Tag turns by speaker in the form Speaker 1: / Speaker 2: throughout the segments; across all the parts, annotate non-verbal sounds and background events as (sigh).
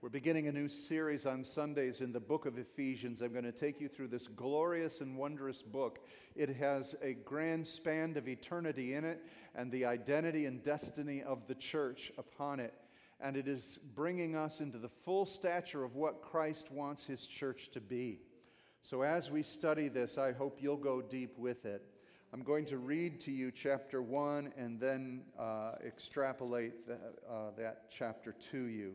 Speaker 1: We're beginning a new series on Sundays in the book of Ephesians. I'm going to take you through this glorious and wondrous book. It has a grand span of eternity in it and the identity and destiny of the church upon it. And it is bringing us into the full stature of what Christ wants his church to be. So, as we study this, I hope you'll go deep with it. I'm going to read to you chapter 1 and then uh, extrapolate the, uh, that chapter to you.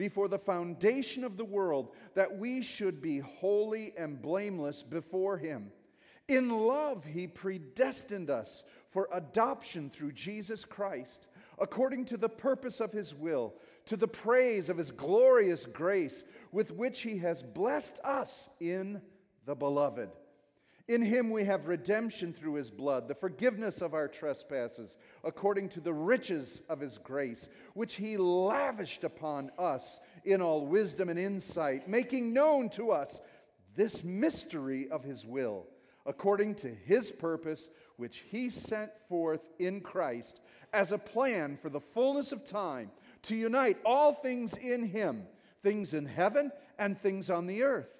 Speaker 1: before the foundation of the world that we should be holy and blameless before Him. In love, He predestined us for adoption through Jesus Christ, according to the purpose of His will, to the praise of His glorious grace, with which He has blessed us in the Beloved. In him we have redemption through his blood, the forgiveness of our trespasses, according to the riches of his grace, which he lavished upon us in all wisdom and insight, making known to us this mystery of his will, according to his purpose, which he sent forth in Christ as a plan for the fullness of time to unite all things in him, things in heaven and things on the earth.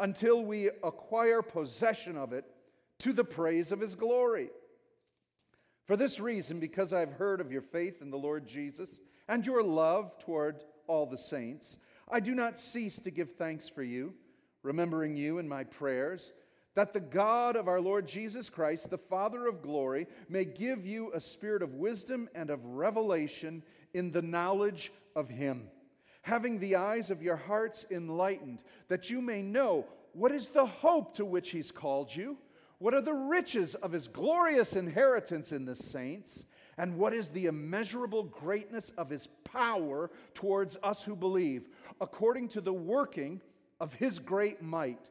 Speaker 1: until we acquire possession of it to the praise of his glory. For this reason, because I've heard of your faith in the Lord Jesus and your love toward all the saints, I do not cease to give thanks for you, remembering you in my prayers, that the God of our Lord Jesus Christ, the Father of glory, may give you a spirit of wisdom and of revelation in the knowledge of him, having the eyes of your hearts enlightened, that you may know what is the hope to which he's called you what are the riches of his glorious inheritance in the saints? And what is the immeasurable greatness of his power towards us who believe, according to the working of his great might?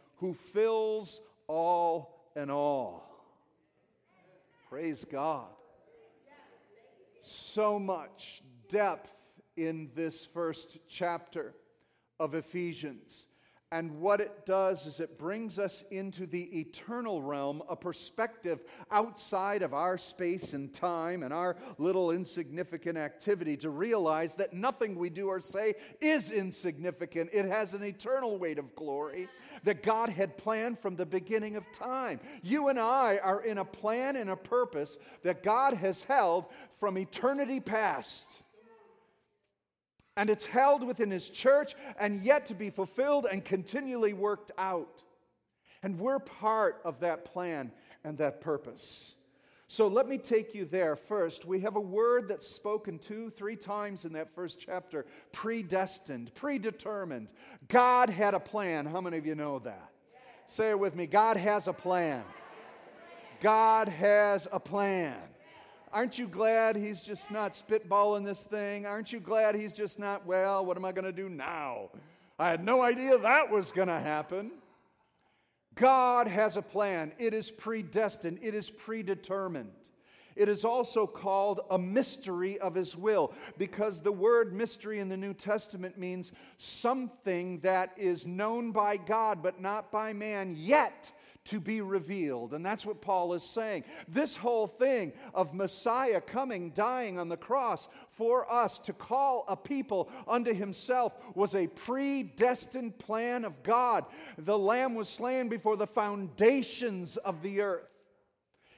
Speaker 1: who fills all in all. Praise God. So much depth in this first chapter of Ephesians. And what it does is it brings us into the eternal realm, a perspective outside of our space and time and our little insignificant activity to realize that nothing we do or say is insignificant. It has an eternal weight of glory that God had planned from the beginning of time. You and I are in a plan and a purpose that God has held from eternity past and it's held within his church and yet to be fulfilled and continually worked out. And we're part of that plan and that purpose. So let me take you there first. We have a word that's spoken two, three times in that first chapter predestined, predetermined. God had a plan. How many of you know that? Say it with me God has a plan. God has a plan. Aren't you glad he's just not spitballing this thing? Aren't you glad he's just not, well, what am I going to do now? I had no idea that was going to happen. God has a plan, it is predestined, it is predetermined. It is also called a mystery of his will because the word mystery in the New Testament means something that is known by God but not by man yet to be revealed. And that's what Paul is saying. This whole thing of Messiah coming, dying on the cross for us to call a people unto himself was a predestined plan of God. The Lamb was slain before the foundations of the earth.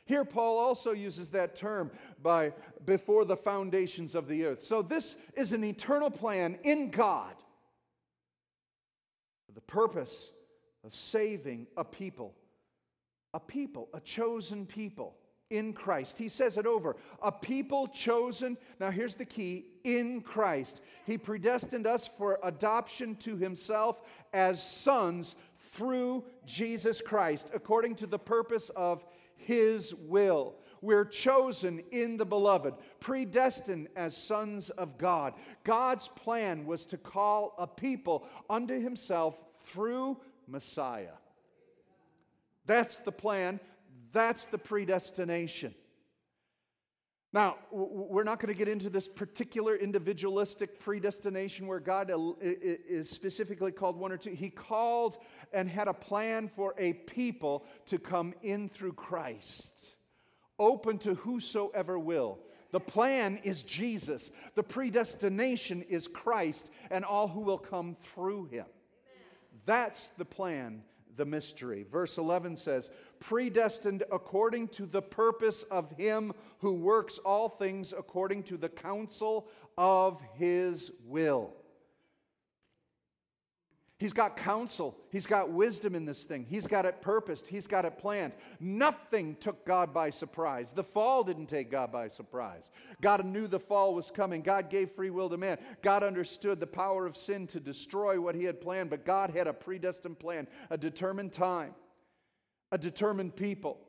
Speaker 1: Here, Paul also uses that term by before the foundations of the earth. So, this is an eternal plan in God for the purpose of saving a people, a people, a chosen people in Christ. He says it over a people chosen. Now, here's the key in Christ. He predestined us for adoption to himself as sons through Jesus Christ, according to the purpose of his will. We're chosen in the beloved, predestined as sons of God. God's plan was to call a people unto Himself through Messiah. That's the plan, that's the predestination. Now, we're not going to get into this particular individualistic predestination where God is specifically called one or two. He called and had a plan for a people to come in through Christ, open to whosoever will. The plan is Jesus, the predestination is Christ and all who will come through him. That's the plan, the mystery. Verse 11 says, predestined according to the purpose of him who works all things according to the counsel of his will. He's got counsel. He's got wisdom in this thing. He's got it purposed. He's got it planned. Nothing took God by surprise. The fall didn't take God by surprise. God knew the fall was coming. God gave free will to man. God understood the power of sin to destroy what he had planned, but God had a predestined plan, a determined time, a determined people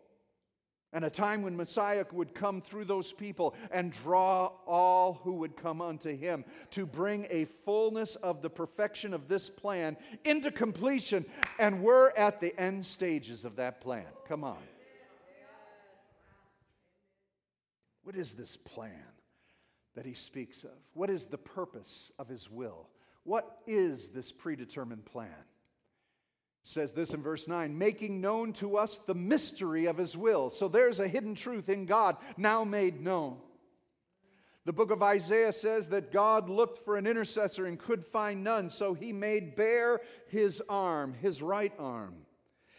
Speaker 1: and a time when Messiah would come through those people and draw all who would come unto him to bring a fullness of the perfection of this plan into completion. And we're at the end stages of that plan. Come on. What is this plan that he speaks of? What is the purpose of his will? What is this predetermined plan? Says this in verse 9 making known to us the mystery of his will. So there's a hidden truth in God now made known. The book of Isaiah says that God looked for an intercessor and could find none, so he made bare his arm, his right arm.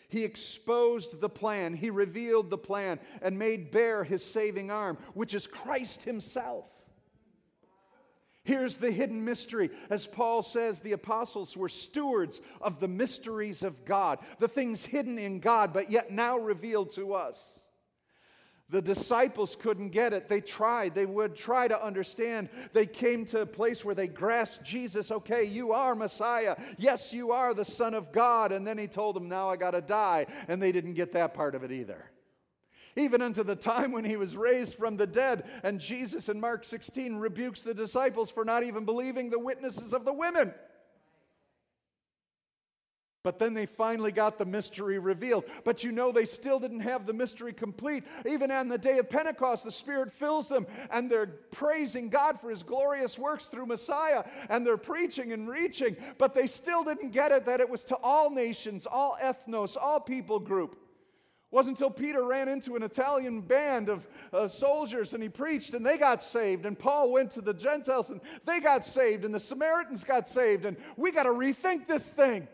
Speaker 1: He exposed the plan, he revealed the plan, and made bare his saving arm, which is Christ himself. Here's the hidden mystery. As Paul says, the apostles were stewards of the mysteries of God, the things hidden in God, but yet now revealed to us. The disciples couldn't get it. They tried. They would try to understand. They came to a place where they grasped Jesus. Okay, you are Messiah. Yes, you are the Son of God. And then he told them, Now I got to die. And they didn't get that part of it either even unto the time when he was raised from the dead. And Jesus in Mark 16 rebukes the disciples for not even believing the witnesses of the women. But then they finally got the mystery revealed. But you know, they still didn't have the mystery complete. Even on the day of Pentecost, the Spirit fills them and they're praising God for His glorious works through Messiah and they're preaching and reaching. But they still didn't get it that it was to all nations, all ethnos, all people group wasn't until Peter ran into an Italian band of uh, soldiers and he preached and they got saved. And Paul went to the Gentiles and they got saved. And the Samaritans got saved. And we got to rethink this thing.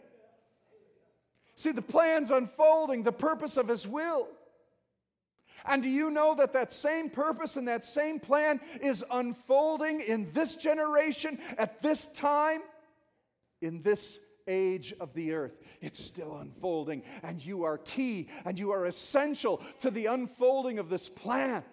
Speaker 1: See, the plan's unfolding, the purpose of his will. And do you know that that same purpose and that same plan is unfolding in this generation at this time, in this age of the earth. It's still unfolding, and you are key and you are essential to the unfolding of this plan.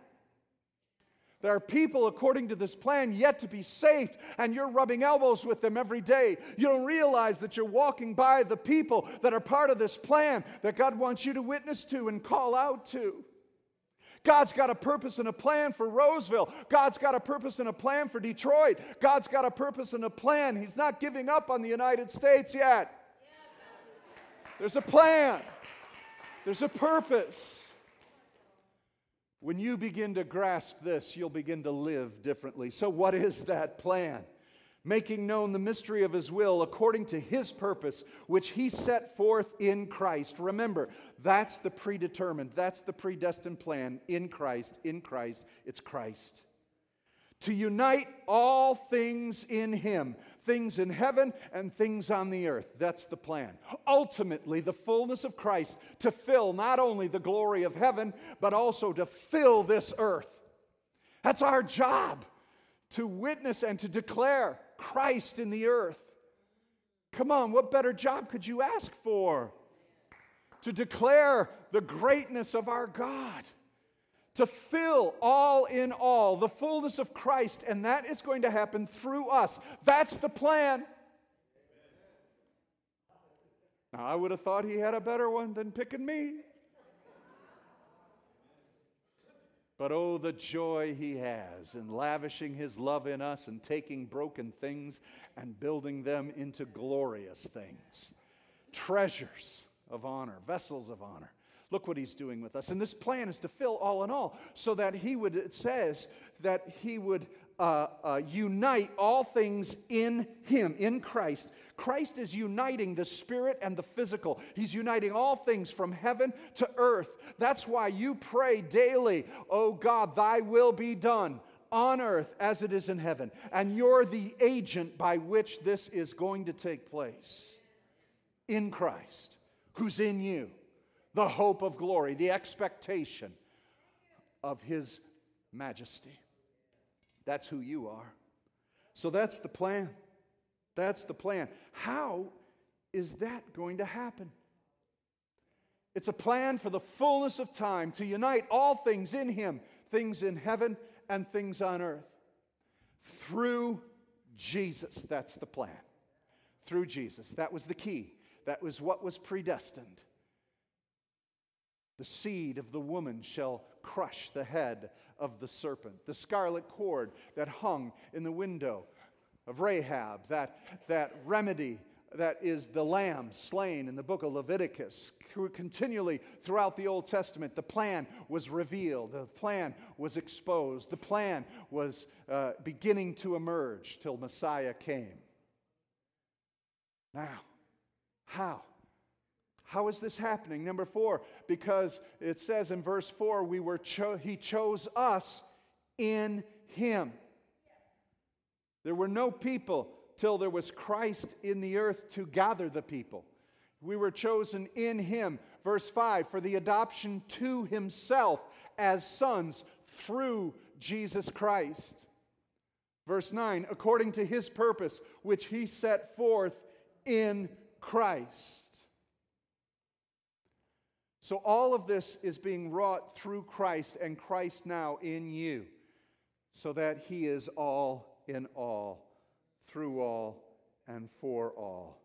Speaker 1: There are people, according to this plan, yet to be saved, and you're rubbing elbows with them every day. You don't realize that you're walking by the people that are part of this plan that God wants you to witness to and call out to. God's got a purpose and a plan for Roseville. God's got a purpose and a plan for Detroit. God's got a purpose and a plan. He's not giving up on the United States yet. There's a plan, there's a purpose. When you begin to grasp this, you'll begin to live differently. So, what is that plan? Making known the mystery of his will according to his purpose, which he set forth in Christ. Remember, that's the predetermined, that's the predestined plan in Christ, in Christ, it's Christ to unite all things in Him, things in heaven and things on the earth. That's the plan. Ultimately, the fullness of Christ to fill not only the glory of heaven, but also to fill this earth. That's our job to witness and to declare Christ in the earth. Come on, what better job could you ask for? To declare the greatness of our God to fill all in all, the fullness of Christ, and that is going to happen through us. That's the plan. Now, I would have thought he had a better one than picking me. But oh, the joy he has in lavishing his love in us and taking broken things and building them into glorious things. Treasures of honor, vessels of honor. Look what he's doing with us. And this plan is to fill all in all, so that he would, it says, that he would uh, uh, unite all things in him, in Christ. Christ is uniting the spirit and the physical. He's uniting all things from heaven to earth. That's why you pray daily, Oh God, thy will be done on earth as it is in heaven. And you're the agent by which this is going to take place in Christ, who's in you the hope of glory, the expectation of His majesty. That's who you are. So that's the plan. That's the plan. How is that going to happen? It's a plan for the fullness of time to unite all things in Him, things in heaven and things on earth. Through Jesus. That's the plan. Through Jesus. That was the key. That was what was predestined. The seed of the woman shall crush the head of the serpent. The scarlet cord that hung in the window of Rahab, that, that remedy that is the lamb slain in the book of Leviticus. Continually throughout the Old Testament, the plan was revealed, the plan was exposed, the plan was uh, beginning to emerge till Messiah came. Now, how? How is this happening? Number four, because it says in verse four, we were cho- he chose us in him. There were no people till there was Christ in the earth to gather the people. We were chosen in him. Verse 5 for the adoption to himself as sons through Jesus Christ. Verse 9 according to his purpose, which he set forth in Christ. So, all of this is being wrought through Christ and Christ now in you, so that He is all in all, through all, and for all.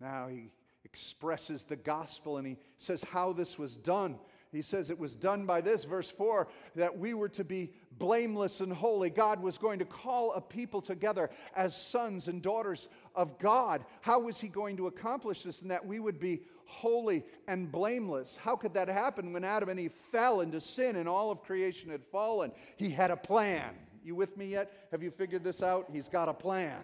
Speaker 1: Now, He expresses the gospel and He says how this was done. He says it was done by this, verse 4, that we were to be blameless and holy. God was going to call a people together as sons and daughters of God. How was He going to accomplish this? And that we would be holy and blameless. How could that happen when Adam and Eve fell into sin and all of creation had fallen? He had a plan. You with me yet? Have you figured this out? He's got a plan.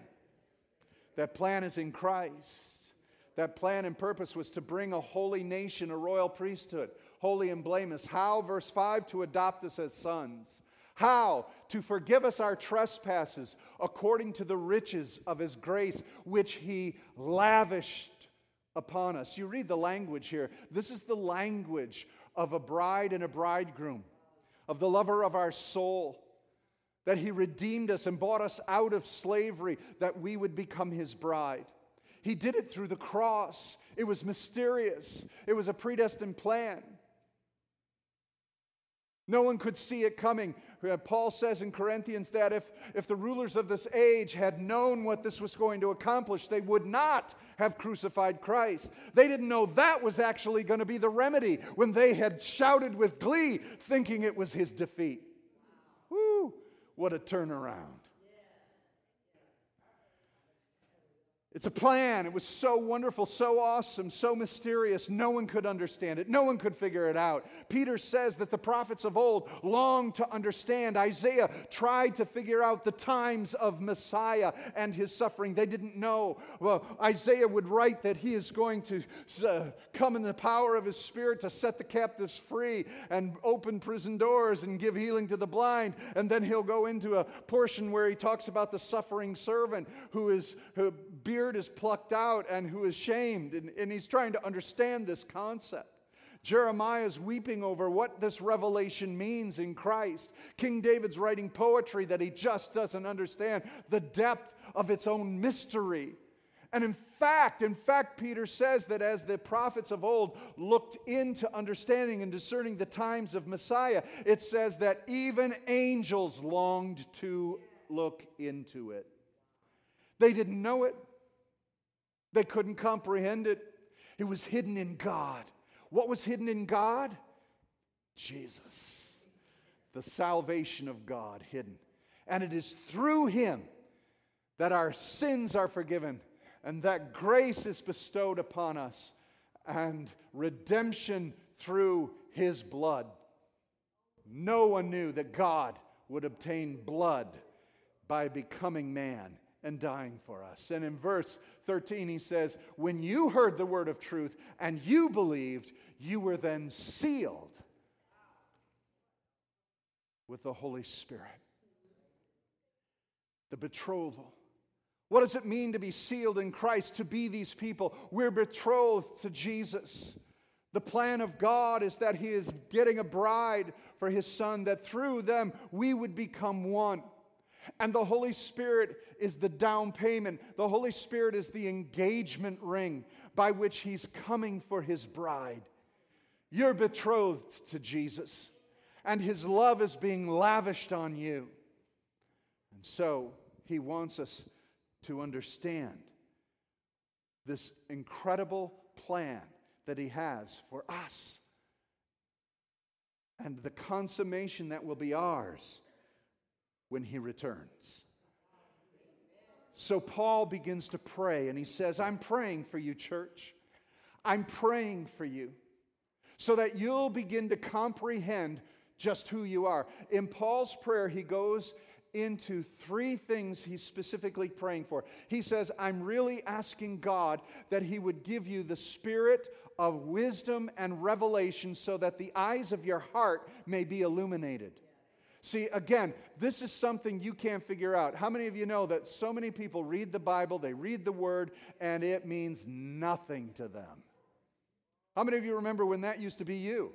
Speaker 1: That plan is in Christ. That plan and purpose was to bring a holy nation, a royal priesthood, holy and blameless. How? Verse 5 to adopt us as sons. How? To forgive us our trespasses according to the riches of his grace, which he lavished upon us. You read the language here. This is the language of a bride and a bridegroom, of the lover of our soul, that he redeemed us and bought us out of slavery that we would become his bride. He did it through the cross. It was mysterious, it was a predestined plan. No one could see it coming. Paul says in Corinthians that if, if the rulers of this age had known what this was going to accomplish, they would not have crucified Christ. They didn't know that was actually going to be the remedy when they had shouted with glee, thinking it was his defeat. Woo! What a turnaround. It's a plan. It was so wonderful, so awesome, so mysterious. No one could understand it. No one could figure it out. Peter says that the prophets of old longed to understand. Isaiah tried to figure out the times of Messiah and his suffering. They didn't know. Well, Isaiah would write that he is going to uh, come in the power of his spirit to set the captives free and open prison doors and give healing to the blind. And then he'll go into a portion where he talks about the suffering servant who is who beard is plucked out and who is shamed. And, and he's trying to understand this concept. Jeremiah is weeping over what this revelation means in Christ. King David's writing poetry that he just doesn't understand the depth of its own mystery. And in fact, in fact, Peter says that as the prophets of old looked into understanding and discerning the times of Messiah, it says that even angels longed to look into it. They didn't know it, they couldn't comprehend it. It was hidden in God. What was hidden in God? Jesus, the salvation of God hidden. And it is through him that our sins are forgiven and that grace is bestowed upon us and redemption through his blood. No one knew that God would obtain blood by becoming man and dying for us. And in verse 13, he says, When you heard the word of truth and you believed, you were then sealed with the Holy Spirit. The betrothal. What does it mean to be sealed in Christ, to be these people? We're betrothed to Jesus. The plan of God is that He is getting a bride for His Son, that through them we would become one. And the Holy Spirit is the down payment. The Holy Spirit is the engagement ring by which He's coming for His bride. You're betrothed to Jesus, and His love is being lavished on you. And so He wants us to understand this incredible plan that He has for us and the consummation that will be ours when he returns. So Paul begins to pray and he says, I'm praying for you, church. I'm praying for you so that you'll begin to comprehend just who you are. In Paul's prayer, he goes into three things he's specifically praying for. He says, I'm really asking God that he would give you the spirit of wisdom and revelation so that the eyes of your heart may be illuminated. See, again, this is something you can't figure out. How many of you know that so many people read the Bible, they read the Word, and it means nothing to them? How many of you remember when that used to be you?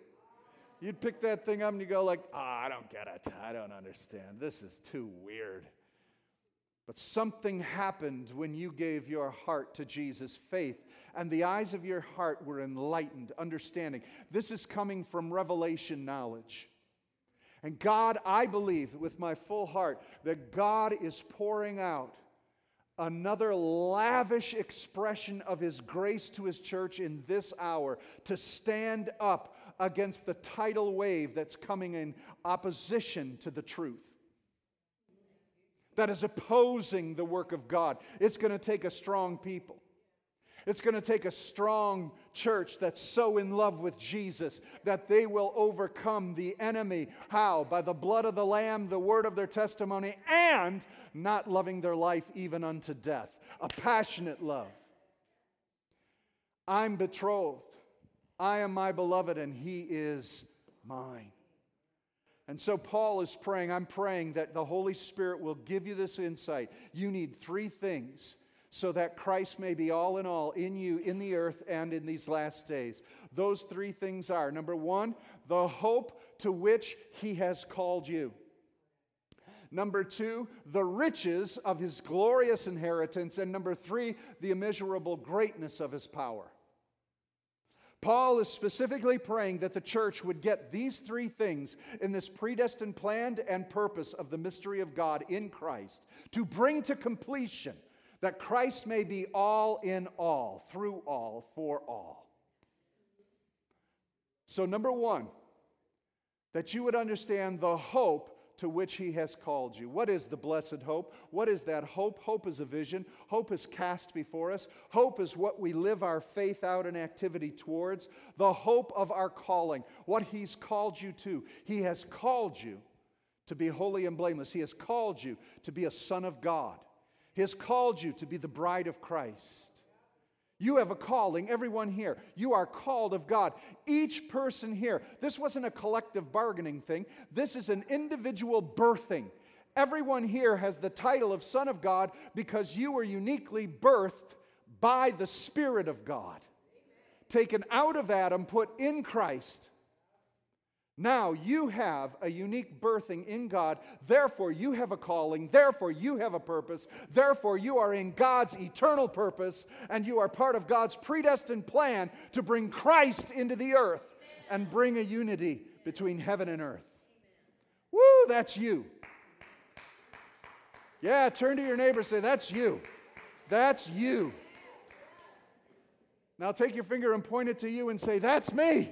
Speaker 1: You'd pick that thing up and you go like, oh, I don't get it. I don't understand. This is too weird. But something happened when you gave your heart to Jesus' faith, and the eyes of your heart were enlightened, understanding. This is coming from revelation knowledge. And God, I believe with my full heart that God is pouring out another lavish expression of His grace to His church in this hour to stand up against the tidal wave that's coming in opposition to the truth. That is opposing the work of God. It's going to take a strong people. It's going to take a strong church that's so in love with Jesus that they will overcome the enemy. How? By the blood of the Lamb, the word of their testimony, and not loving their life even unto death. A passionate love. I'm betrothed. I am my beloved, and he is mine. And so Paul is praying, I'm praying that the Holy Spirit will give you this insight. You need three things so that Christ may be all in all in you, in the earth, and in these last days. Those three things are number one, the hope to which he has called you. Number two, the riches of his glorious inheritance. And number three, the immeasurable greatness of his power. Paul is specifically praying that the church would get these three things in this predestined plan and purpose of the mystery of God in Christ to bring to completion that Christ may be all in all, through all, for all. So, number one, that you would understand the hope to which he has called you. What is the blessed hope? What is that hope? Hope is a vision. Hope is cast before us. Hope is what we live our faith out and activity towards. The hope of our calling, what he's called you to. He has called you to be holy and blameless. He has called you to be a son of God. He has called you to be the bride of Christ. You have a calling, everyone here. You are called of God. Each person here, this wasn't a collective bargaining thing, this is an individual birthing. Everyone here has the title of Son of God because you were uniquely birthed by the Spirit of God. Taken out of Adam, put in Christ. Now you have a unique birthing in God. Therefore, you have a calling. Therefore, you have a purpose. Therefore, you are in God's eternal purpose, and you are part of God's predestined plan to bring Christ into the earth and bring a unity between heaven and earth. Woo, that's you. Yeah, turn to your neighbor say, That's you. That's you. Now take your finger and point it to you and say, That's me.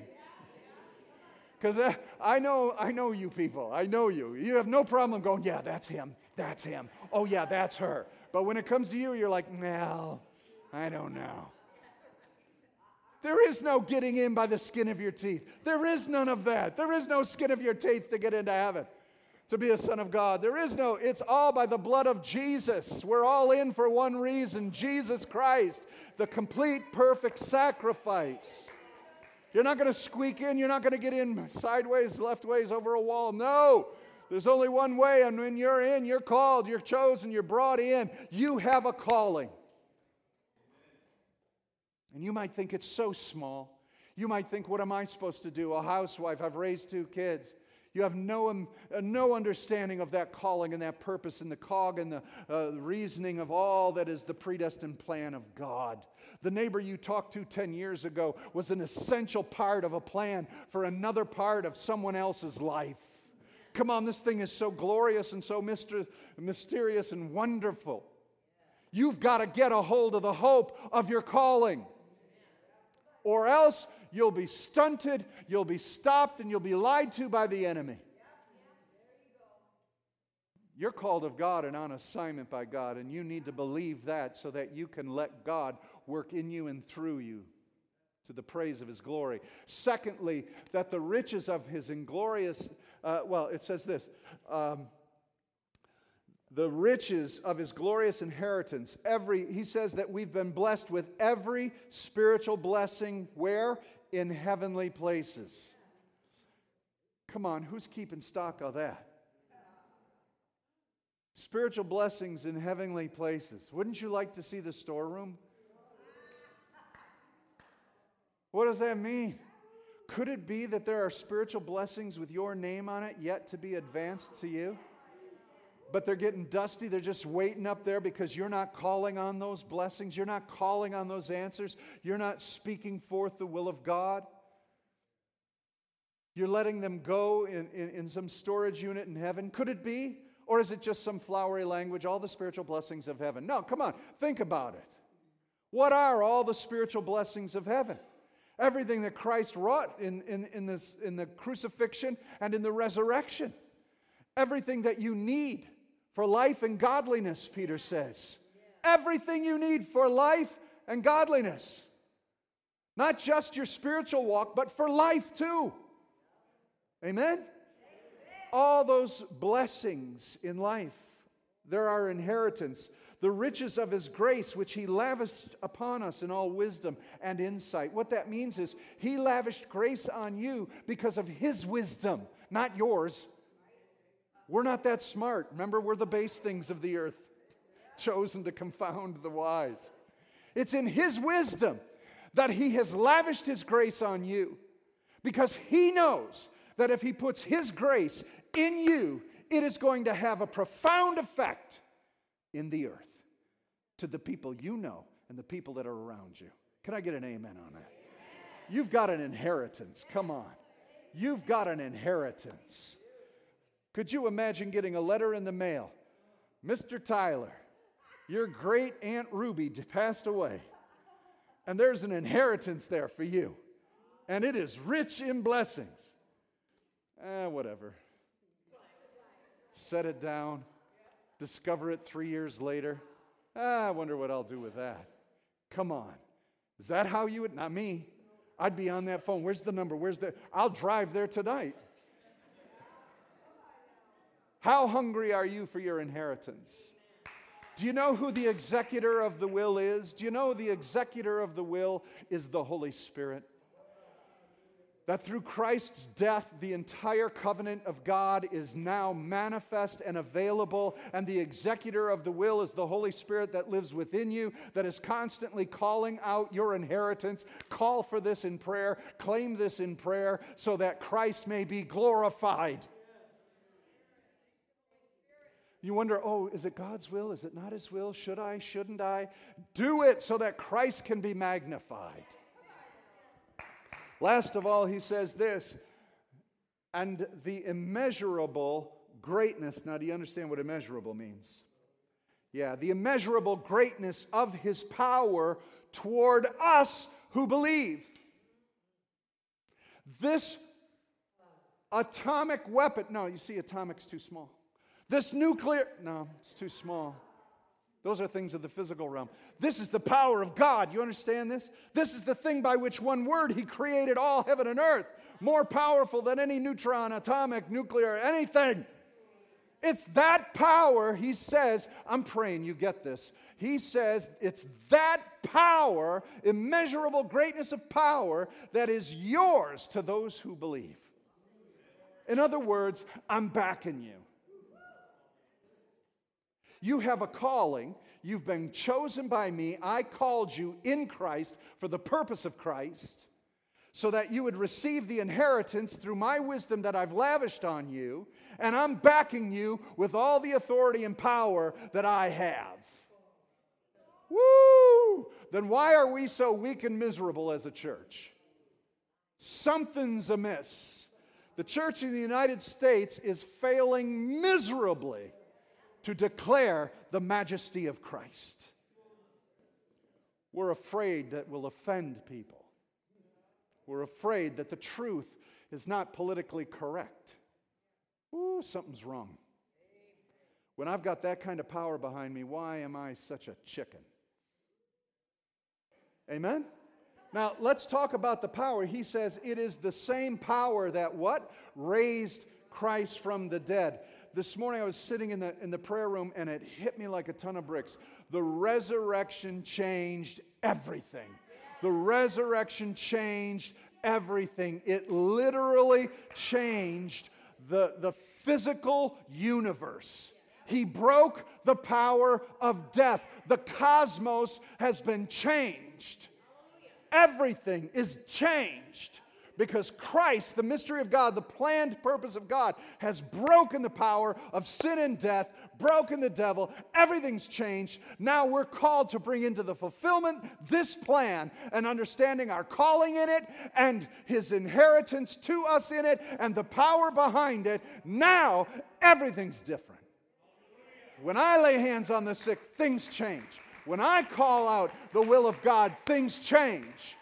Speaker 1: Because uh, I know, I know you people. I know you. You have no problem going, yeah, that's him. That's him. Oh, yeah, that's her. But when it comes to you, you're like, well, I don't know. There is no getting in by the skin of your teeth. There is none of that. There is no skin of your teeth to get into heaven, to be a son of God. There is no, it's all by the blood of Jesus. We're all in for one reason Jesus Christ, the complete, perfect sacrifice. You're not going to squeak in. You're not going to get in sideways, leftways, over a wall. No. There's only one way, and when you're in, you're called, you're chosen, you're brought in. You have a calling. And you might think it's so small. You might think, what am I supposed to do? A housewife, I've raised two kids. You have no, um, uh, no understanding of that calling and that purpose and the cog and the uh, reasoning of all that is the predestined plan of God. The neighbor you talked to 10 years ago was an essential part of a plan for another part of someone else's life. Come on, this thing is so glorious and so myster- mysterious and wonderful. You've got to get a hold of the hope of your calling, or else you'll be stunted, you'll be stopped, and you'll be lied to by the enemy. You're called of God and on assignment by God, and you need to believe that so that you can let God work in you and through you to the praise of his glory. Secondly, that the riches of his inglorious, uh, well, it says this. Um, the riches of his glorious inheritance. Every, he says that we've been blessed with every spiritual blessing. Where? In heavenly places. Come on, who's keeping stock of that? Spiritual blessings in heavenly places. Wouldn't you like to see the storeroom? What does that mean? Could it be that there are spiritual blessings with your name on it yet to be advanced to you? But they're getting dusty. They're just waiting up there because you're not calling on those blessings. You're not calling on those answers. You're not speaking forth the will of God. You're letting them go in, in, in some storage unit in heaven. Could it be? Or is it just some flowery language, all the spiritual blessings of heaven? No, come on, think about it. What are all the spiritual blessings of heaven? Everything that Christ wrought in, in, in, this, in the crucifixion and in the resurrection. Everything that you need for life and godliness, Peter says. Everything you need for life and godliness. Not just your spiritual walk, but for life too. Amen? all those blessings in life. They're our inheritance. The riches of His grace, which He lavished upon us in all wisdom and insight. What that means is He lavished grace on you because of His wisdom, not yours. We're not that smart. Remember, we're the base things of the earth, (laughs) chosen to confound the wise. It's in His wisdom that He has lavished His grace on you because He knows that if He puts His grace in you, it is going to have a profound effect in the earth to the people you know and the people that are around you. Can I get an amen on that? You've got an inheritance. Come on. You've got an inheritance. Could you imagine getting a letter in the mail? Mr. Tyler, your great Aunt Ruby passed away, and there's an inheritance there for you, and it is rich in blessings. Eh, whatever. set it down, discover it three years later. Ah, I wonder what I'll do with that. Come on. Is that how you would? Not me. I'd be on that phone. Where's the number? Where's the? I'll drive there tonight. How hungry are you for your inheritance? Do you know who the executor of the will is? Do you know the executor of the will is the Holy Spirit? that through Christ's death, the entire covenant of God is now manifest and available, and the executor of the will is the Holy Spirit that lives within you, that is constantly calling out your inheritance. Call for this in prayer, claim this in prayer, so that Christ may be glorified. You wonder, oh, is it God's will? Is it not His will? Should I? Shouldn't I? Do it so that Christ can be magnified. Last of all, he says this, and the immeasurable greatness. Now, do you understand what immeasurable means? Yeah, the immeasurable greatness of his power toward us who believe. This atomic weapon, no, you see, atomic's too small. This nuclear, no, it's too small. Those are things of the physical realm. This is the power of God. You understand this? This is the thing by which one word He created all heaven and earth. More powerful than any neutron, atomic, nuclear, anything. It's that power, He says. I'm praying you get this. He says it's that power, immeasurable greatness of power, that is yours to those who believe. In other words, I'm backing you. You have a calling. You've been chosen by me. I called you in Christ for the purpose of Christ so that you would receive the inheritance through my wisdom that I've lavished on you. And I'm backing you with all the authority and power that I have. Woo! Then why are we so weak and miserable as a church? Something's amiss. The church in the United States is failing miserably to declare the majesty of Christ. We're afraid that we'll offend people. We're afraid that the truth is not politically correct. Ooh, something's wrong. When I've got that kind of power behind me, why am I such a chicken? Amen? Now, let's talk about the power. He says it is the same power that what? Raised Christ from the dead. This morning I was sitting in the, in the prayer room and it hit me like a ton of bricks. The resurrection changed everything. The resurrection changed everything. It literally changed the, the physical universe. He broke the power of death. The cosmos has been changed. Everything is changed because Christ, the mystery of God, the planned purpose of God, has broken the power of sin and death, broken the devil. Everything's changed. Now we're called to bring into the fulfillment this plan and understanding our calling in it and his inheritance to us in it and the power behind it. Now everything's different. When I lay hands on the sick, things change. When I call out the will of God, things change.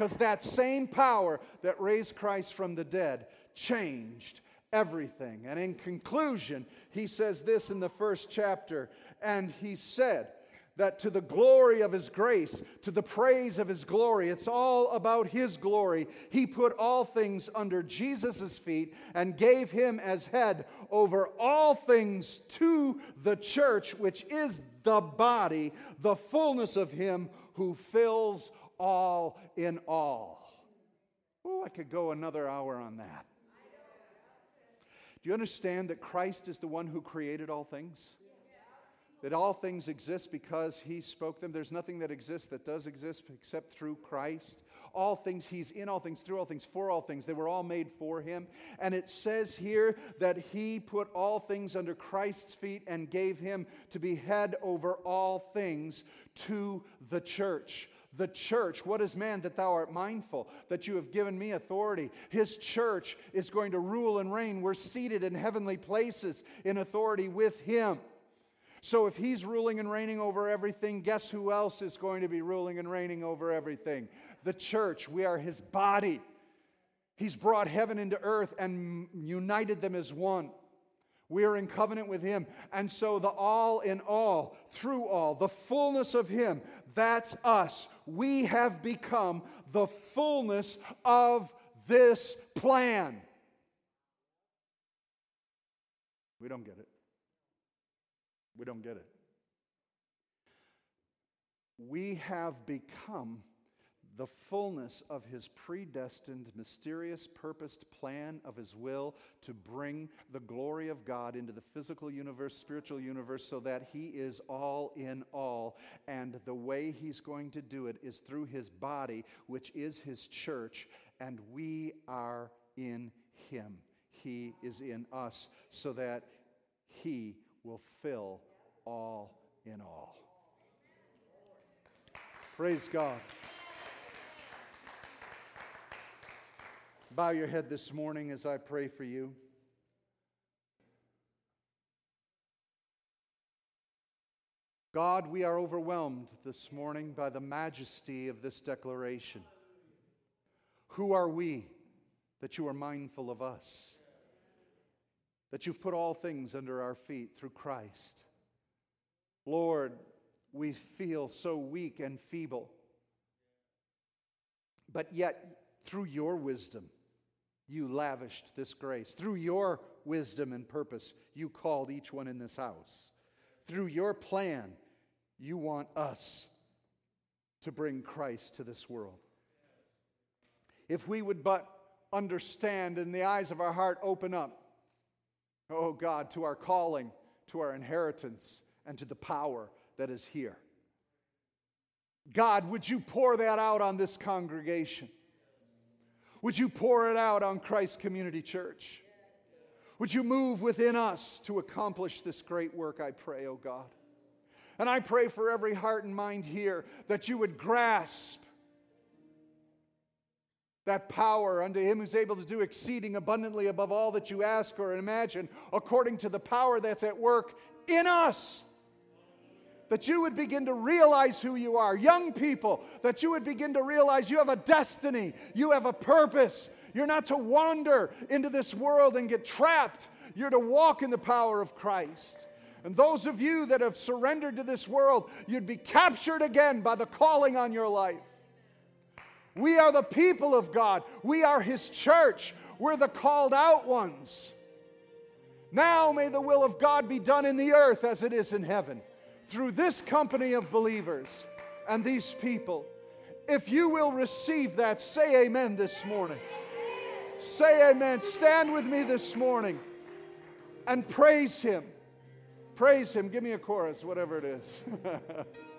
Speaker 1: Because that same power that raised Christ from the dead changed everything. And in conclusion, he says this in the first chapter, and he said, that to the glory of his grace, to the praise of his glory, it's all about his glory. He put all things under Jesus' feet and gave him as head over all things to the church, which is the body, the fullness of him who fills all in all. Oh, I could go another hour on that. Do you understand that Christ is the one who created all things? That all things exist because he spoke them. There's nothing that exists that does exist except through Christ. All things, he's in all things, through all things, for all things. They were all made for him. And it says here that he put all things under Christ's feet and gave him to be head over all things to the church the church. What is man that thou art mindful, that you have given me authority? His church is going to rule and reign. We're seated in heavenly places in authority with him. So if he's ruling and reigning over everything, guess who else is going to be ruling and reigning over everything? The church. We are his body. He's brought heaven into earth and united them as one. We are in covenant with Him. And so, the all in all, through all, the fullness of Him, that's us. We have become the fullness of this plan. We don't get it. We don't get it. We have become the fullness of his predestined, mysterious, purposed plan of his will to bring the glory of God into the physical universe, spiritual universe, so that he is all in all. And the way he's going to do it is through his body, which is his church, and we are in him. He is in us, so that he will fill all in all. Praise God. Bow your head this morning as I pray for you. God, we are overwhelmed this morning by the majesty of this declaration. Who are we that you are mindful of us? That you've put all things under our feet through Christ. Lord, we feel so weak and feeble, but yet through your wisdom, you lavished this grace. Through your wisdom and purpose, you called each one in this house. Through your plan, you want us to bring Christ to this world. If we would but understand and the eyes of our heart open up, oh God, to our calling, to our inheritance, and to the power that is here. God, would you pour that out on this congregation? Would you pour it out on Christ Community Church? Would you move within us to accomplish this great work, I pray, oh God? And I pray for every heart and mind here that you would grasp that power unto him who's able to do exceeding abundantly above all that you ask or imagine, according to the power that's at work in us that you would begin to realize who you are. Young people, that you would begin to realize you have a destiny, you have a purpose. You're not to wander into this world and get trapped, you're to walk in the power of Christ. And those of you that have surrendered to this world, you'd be captured again by the calling on your life. We are the people of God. We are His church. We're the called out ones. Now may the will of God be done in the earth as it is in heaven through this company of believers and these people. If you will receive that, say amen this morning. Say amen. Stand with me this morning and praise Him. Praise Him. Give me a chorus, whatever it is. (laughs)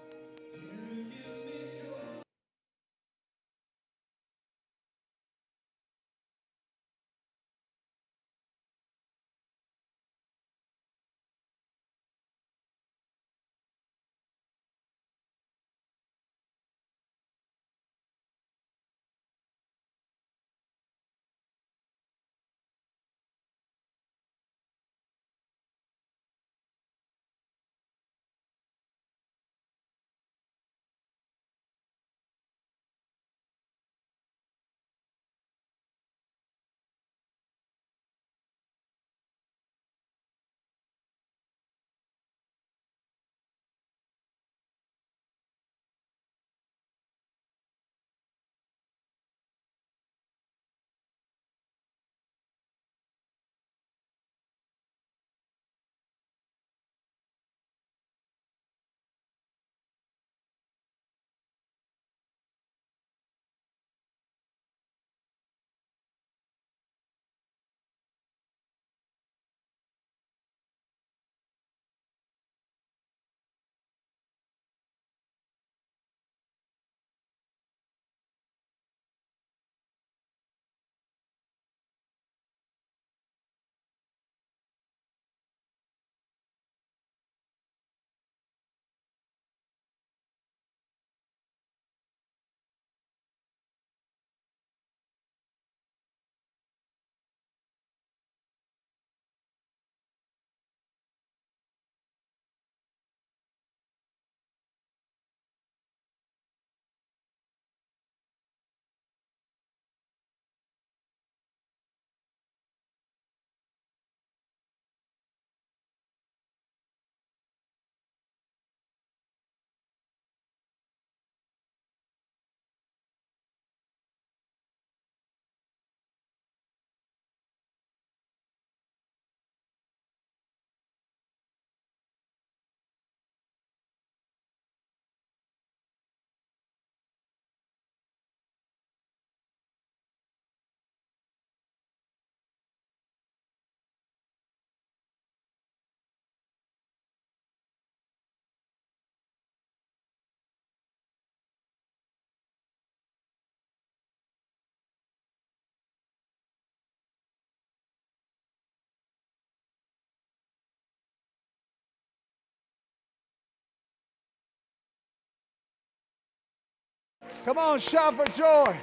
Speaker 1: Come on, shout for joy.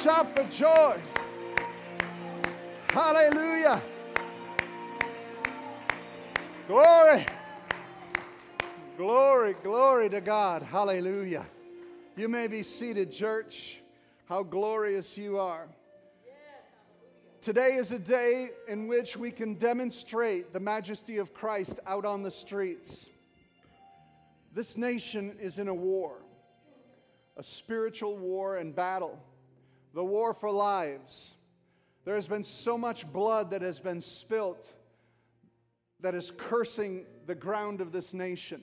Speaker 1: Shout for joy. Hallelujah. Glory. Glory, glory to God. Hallelujah. You may be seated, church. How glorious you are. Today is a day in which we can demonstrate the majesty of Christ out on the streets. This nation is in a war, a spiritual war and battle, the war for lives. There has been so much blood that has been spilt that is cursing the ground of this nation.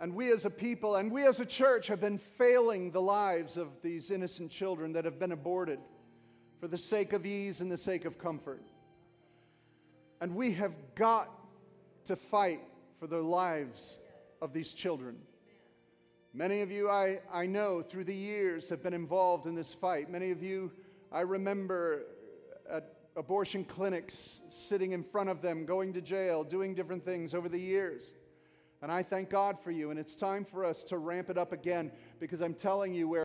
Speaker 1: And we as a people and we as a church have been failing the lives of these innocent children that have been aborted for the sake of ease and the sake of comfort. And we have got to fight for the lives of these children. Many of you, I, I know, through the years have been involved in this fight. Many of you, I remember at abortion clinics, sitting in front of them, going to jail, doing different things over the years. And I thank God for you. And it's time for us to ramp it up again because I'm telling you, where